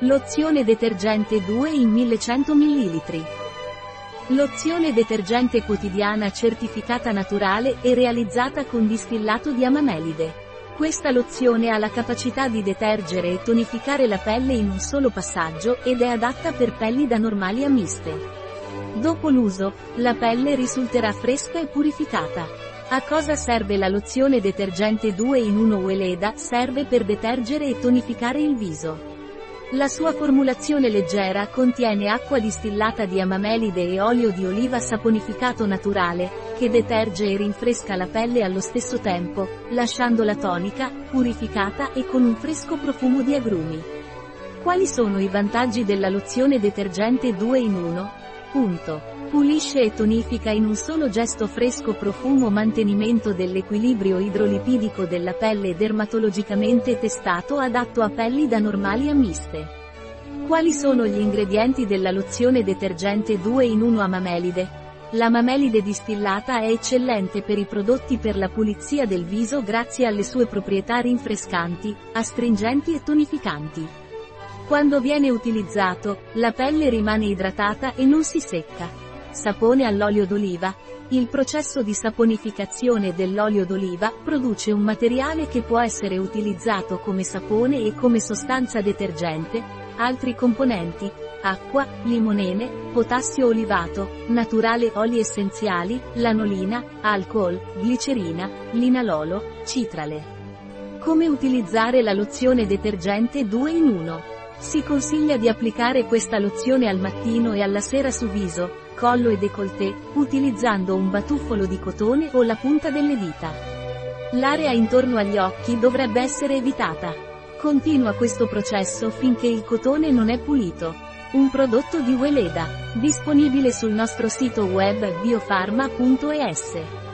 Lozione detergente 2 in 1100 ml. Lozione detergente quotidiana certificata naturale e realizzata con distillato di amamelide. Questa lozione ha la capacità di detergere e tonificare la pelle in un solo passaggio ed è adatta per pelli da normali a miste. Dopo l'uso, la pelle risulterà fresca e purificata. A cosa serve la lozione detergente 2 in 1 Weleda? Serve per detergere e tonificare il viso. La sua formulazione leggera contiene acqua distillata di amamelide e olio di oliva saponificato naturale, che deterge e rinfresca la pelle allo stesso tempo, lasciandola tonica, purificata e con un fresco profumo di agrumi. Quali sono i vantaggi della lozione detergente 2 in 1? Punto. Pulisce e tonifica in un solo gesto fresco profumo mantenimento dell'equilibrio idrolipidico della pelle dermatologicamente testato adatto a pelli da normali a miste. Quali sono gli ingredienti della lozione detergente 2 in 1 amamelide? La mamelide distillata è eccellente per i prodotti per la pulizia del viso grazie alle sue proprietà rinfrescanti, astringenti e tonificanti. Quando viene utilizzato, la pelle rimane idratata e non si secca. Sapone all'olio d'oliva. Il processo di saponificazione dell'olio d'oliva produce un materiale che può essere utilizzato come sapone e come sostanza detergente, altri componenti, acqua, limonene, potassio olivato, naturale oli essenziali, lanolina, alcol, glicerina, linalolo, citrale. Come utilizzare la lozione detergente 2 in 1? Si consiglia di applicare questa lozione al mattino e alla sera su viso, collo e décolleté, utilizzando un batuffolo di cotone o la punta delle dita. L'area intorno agli occhi dovrebbe essere evitata. Continua questo processo finché il cotone non è pulito. Un prodotto di Weleda, disponibile sul nostro sito web biofarma.es.